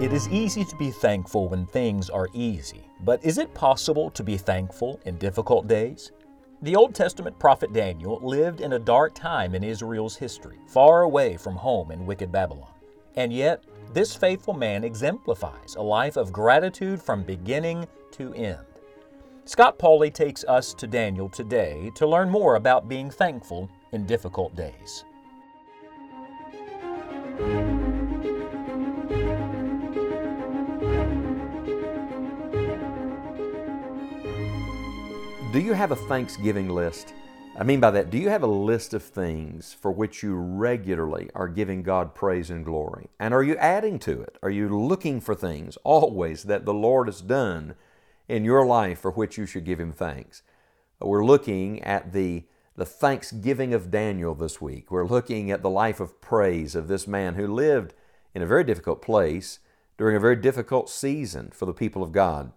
It is easy to be thankful when things are easy, but is it possible to be thankful in difficult days? The Old Testament prophet Daniel lived in a dark time in Israel's history, far away from home in wicked Babylon. And yet, this faithful man exemplifies a life of gratitude from beginning to end. Scott Pauley takes us to Daniel today to learn more about being thankful in difficult days. Do you have a Thanksgiving list? I mean by that, do you have a list of things for which you regularly are giving God praise and glory? And are you adding to it? Are you looking for things always that the Lord has done in your life for which you should give Him thanks? We're looking at the, the thanksgiving of Daniel this week. We're looking at the life of praise of this man who lived in a very difficult place during a very difficult season for the people of God.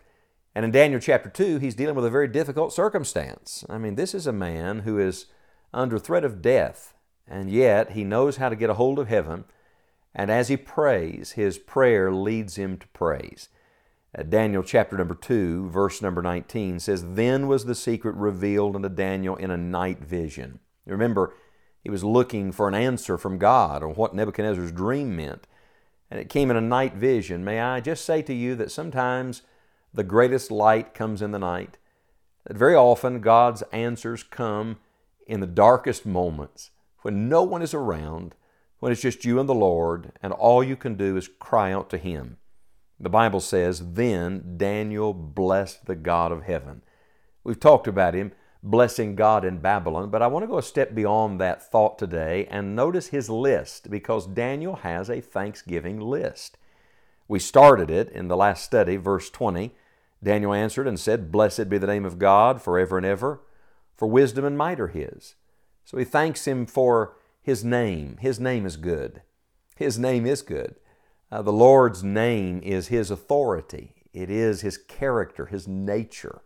And in Daniel chapter 2, he's dealing with a very difficult circumstance. I mean, this is a man who is under threat of death, and yet he knows how to get a hold of heaven. And as he prays, his prayer leads him to praise. Uh, Daniel chapter number 2, verse number 19 says, Then was the secret revealed unto Daniel in a night vision. Remember, he was looking for an answer from God on what Nebuchadnezzar's dream meant. And it came in a night vision. May I just say to you that sometimes the greatest light comes in the night. That very often God's answers come in the darkest moments when no one is around, when it's just you and the Lord, and all you can do is cry out to Him. The Bible says, Then Daniel blessed the God of heaven. We've talked about him blessing God in Babylon, but I want to go a step beyond that thought today and notice his list because Daniel has a thanksgiving list. We started it in the last study, verse 20, Daniel answered and said, Blessed be the name of God forever and ever, for wisdom and might are His. So he thanks Him for His name. His name is good. His name is good. Uh, the Lord's name is His authority, it is His character, His nature.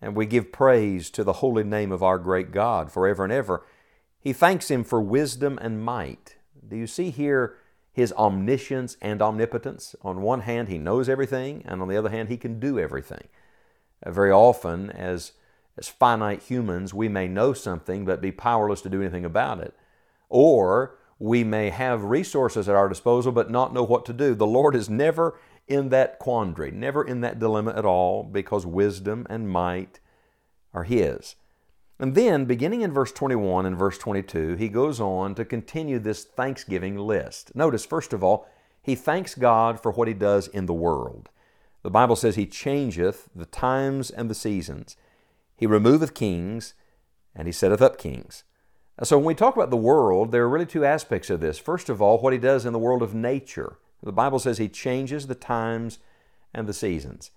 And we give praise to the holy name of our great God forever and ever. He thanks Him for wisdom and might. Do you see here his omniscience and omnipotence. On one hand, he knows everything, and on the other hand, he can do everything. Uh, very often, as, as finite humans, we may know something but be powerless to do anything about it. Or we may have resources at our disposal but not know what to do. The Lord is never in that quandary, never in that dilemma at all, because wisdom and might are His. And then, beginning in verse 21 and verse 22, he goes on to continue this thanksgiving list. Notice, first of all, he thanks God for what he does in the world. The Bible says he changeth the times and the seasons. He removeth kings, and he setteth up kings. So when we talk about the world, there are really two aspects of this. First of all, what he does in the world of nature. The Bible says he changes the times and the seasons.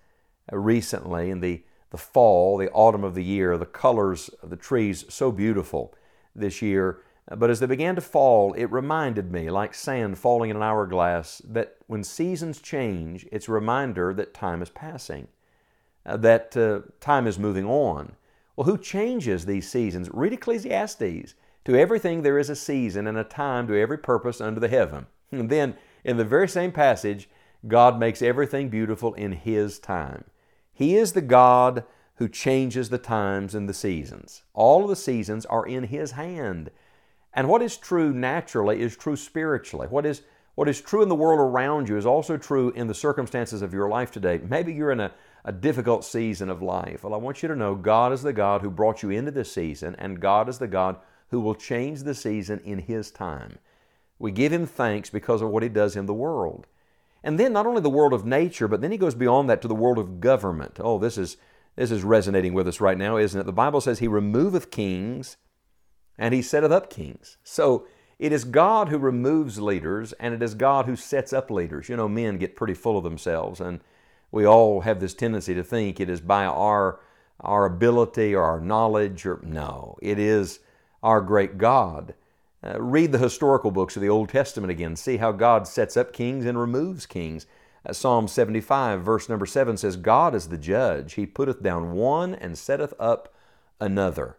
Uh, recently, in the the fall, the autumn of the year, the colors of the trees so beautiful this year. But as they began to fall, it reminded me, like sand falling in an hourglass, that when seasons change, it's a reminder that time is passing, uh, that uh, time is moving on. Well, who changes these seasons? Read Ecclesiastes. To everything there is a season and a time to every purpose under the heaven. And then, in the very same passage, God makes everything beautiful in His time. He is the God who changes the times and the seasons. All of the seasons are in His hand. And what is true naturally is true spiritually. What is, what is true in the world around you is also true in the circumstances of your life today. Maybe you're in a, a difficult season of life. Well, I want you to know God is the God who brought you into this season, and God is the God who will change the season in His time. We give Him thanks because of what He does in the world. And then not only the world of nature, but then he goes beyond that to the world of government. Oh, this is this is resonating with us right now, isn't it? The Bible says he removeth kings and he setteth up kings. So it is God who removes leaders and it is God who sets up leaders. You know, men get pretty full of themselves and we all have this tendency to think it is by our our ability or our knowledge or no, it is our great God uh, read the historical books of the Old Testament again. See how God sets up kings and removes kings. Uh, Psalm 75, verse number 7 says, God is the judge. He putteth down one and setteth up another.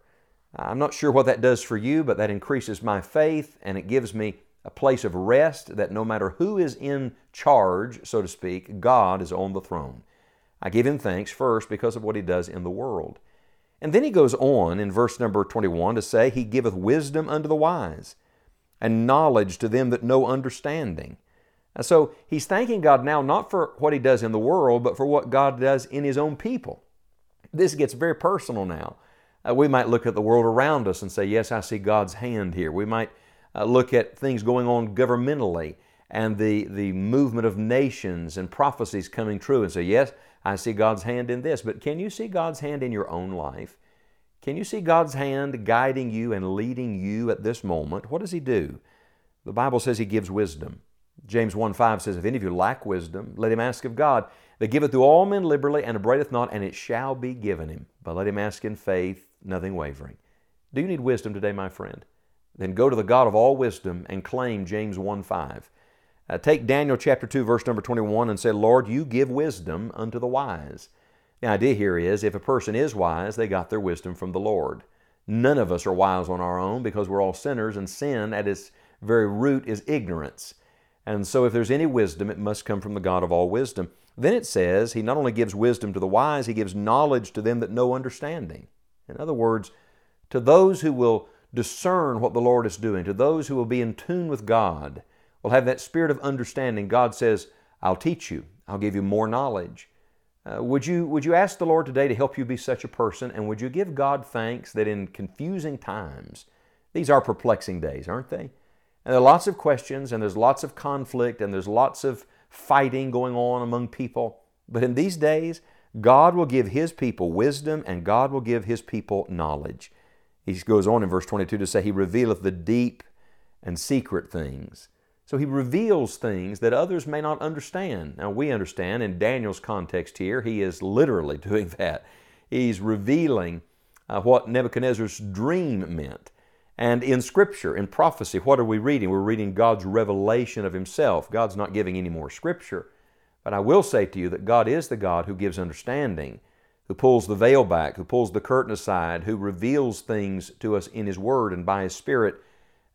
I'm not sure what that does for you, but that increases my faith and it gives me a place of rest that no matter who is in charge, so to speak, God is on the throne. I give him thanks first because of what he does in the world. And then he goes on in verse number 21 to say, He giveth wisdom unto the wise, and knowledge to them that know understanding. And so he's thanking God now not for what he does in the world, but for what God does in his own people. This gets very personal now. Uh, we might look at the world around us and say, Yes, I see God's hand here. We might uh, look at things going on governmentally and the, the movement of nations and prophecies coming true and say, Yes, I see God's hand in this. But can you see God's hand in your own life? Can you see God's hand guiding you and leading you at this moment? What does He do? The Bible says He gives wisdom. James 1 5 says, If any of you lack wisdom, let him ask of God, that giveth to all men liberally and abradeth not, and it shall be given him. But let him ask in faith, nothing wavering. Do you need wisdom today, my friend? Then go to the God of all wisdom and claim James 1 5. Uh, take Daniel chapter 2, verse number 21, and say, Lord, you give wisdom unto the wise. The idea here is if a person is wise, they got their wisdom from the Lord. None of us are wise on our own because we're all sinners, and sin at its very root is ignorance. And so, if there's any wisdom, it must come from the God of all wisdom. Then it says, He not only gives wisdom to the wise, He gives knowledge to them that know understanding. In other words, to those who will discern what the Lord is doing, to those who will be in tune with God, will have that spirit of understanding. God says, I'll teach you, I'll give you more knowledge. Uh, would, you, would you ask the Lord today to help you be such a person? And would you give God thanks that in confusing times, these are perplexing days, aren't they? And there are lots of questions, and there's lots of conflict, and there's lots of fighting going on among people. But in these days, God will give His people wisdom, and God will give His people knowledge. He goes on in verse 22 to say, He revealeth the deep and secret things. So he reveals things that others may not understand. Now, we understand in Daniel's context here, he is literally doing that. He's revealing uh, what Nebuchadnezzar's dream meant. And in Scripture, in prophecy, what are we reading? We're reading God's revelation of Himself. God's not giving any more Scripture. But I will say to you that God is the God who gives understanding, who pulls the veil back, who pulls the curtain aside, who reveals things to us in His Word and by His Spirit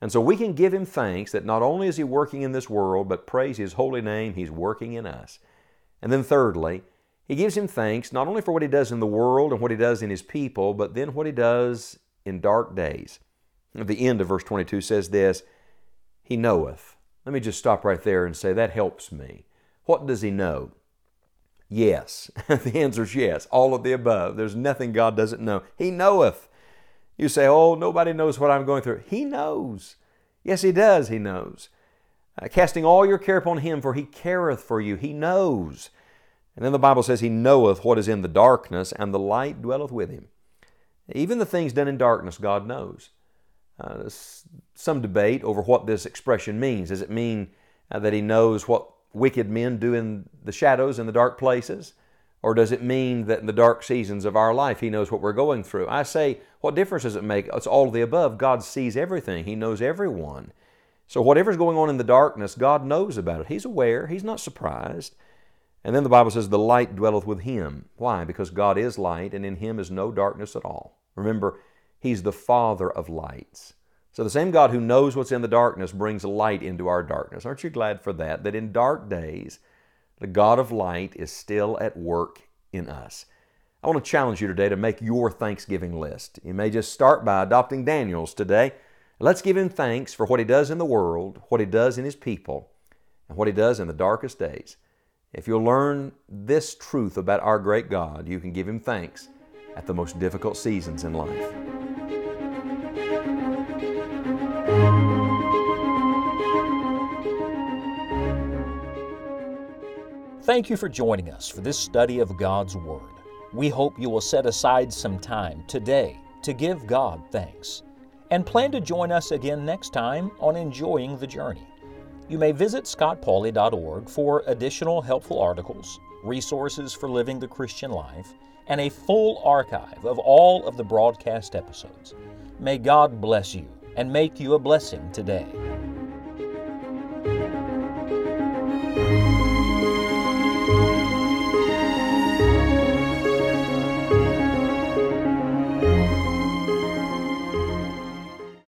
and so we can give Him thanks that not only is He working in this world, but praise His holy name, He's working in us. And then thirdly, He gives Him thanks not only for what He does in the world and what He does in His people, but then what He does in dark days. At the end of verse 22 says this He knoweth. Let me just stop right there and say that helps me. What does He know? Yes. the answer is yes. All of the above. There's nothing God doesn't know. He knoweth. You say, Oh, nobody knows what I'm going through. He knows. Yes, He does. He knows. Uh, casting all your care upon Him, for He careth for you. He knows. And then the Bible says, He knoweth what is in the darkness, and the light dwelleth with Him. Even the things done in darkness, God knows. Uh, some debate over what this expression means. Does it mean uh, that He knows what wicked men do in the shadows in the dark places? Or does it mean that in the dark seasons of our life, He knows what we're going through? I say, what difference does it make? It's all of the above. God sees everything, He knows everyone. So, whatever's going on in the darkness, God knows about it. He's aware, He's not surprised. And then the Bible says, The light dwelleth with Him. Why? Because God is light, and in Him is no darkness at all. Remember, He's the Father of lights. So, the same God who knows what's in the darkness brings light into our darkness. Aren't you glad for that? That in dark days, the God of light is still at work in us. I want to challenge you today to make your Thanksgiving list. You may just start by adopting Daniel's today. Let's give him thanks for what he does in the world, what he does in his people, and what he does in the darkest days. If you'll learn this truth about our great God, you can give him thanks at the most difficult seasons in life. Thank you for joining us for this study of God's Word. We hope you will set aside some time today to give God thanks and plan to join us again next time on Enjoying the Journey. You may visit scottpauley.org for additional helpful articles, resources for living the Christian life, and a full archive of all of the broadcast episodes. May God bless you and make you a blessing today.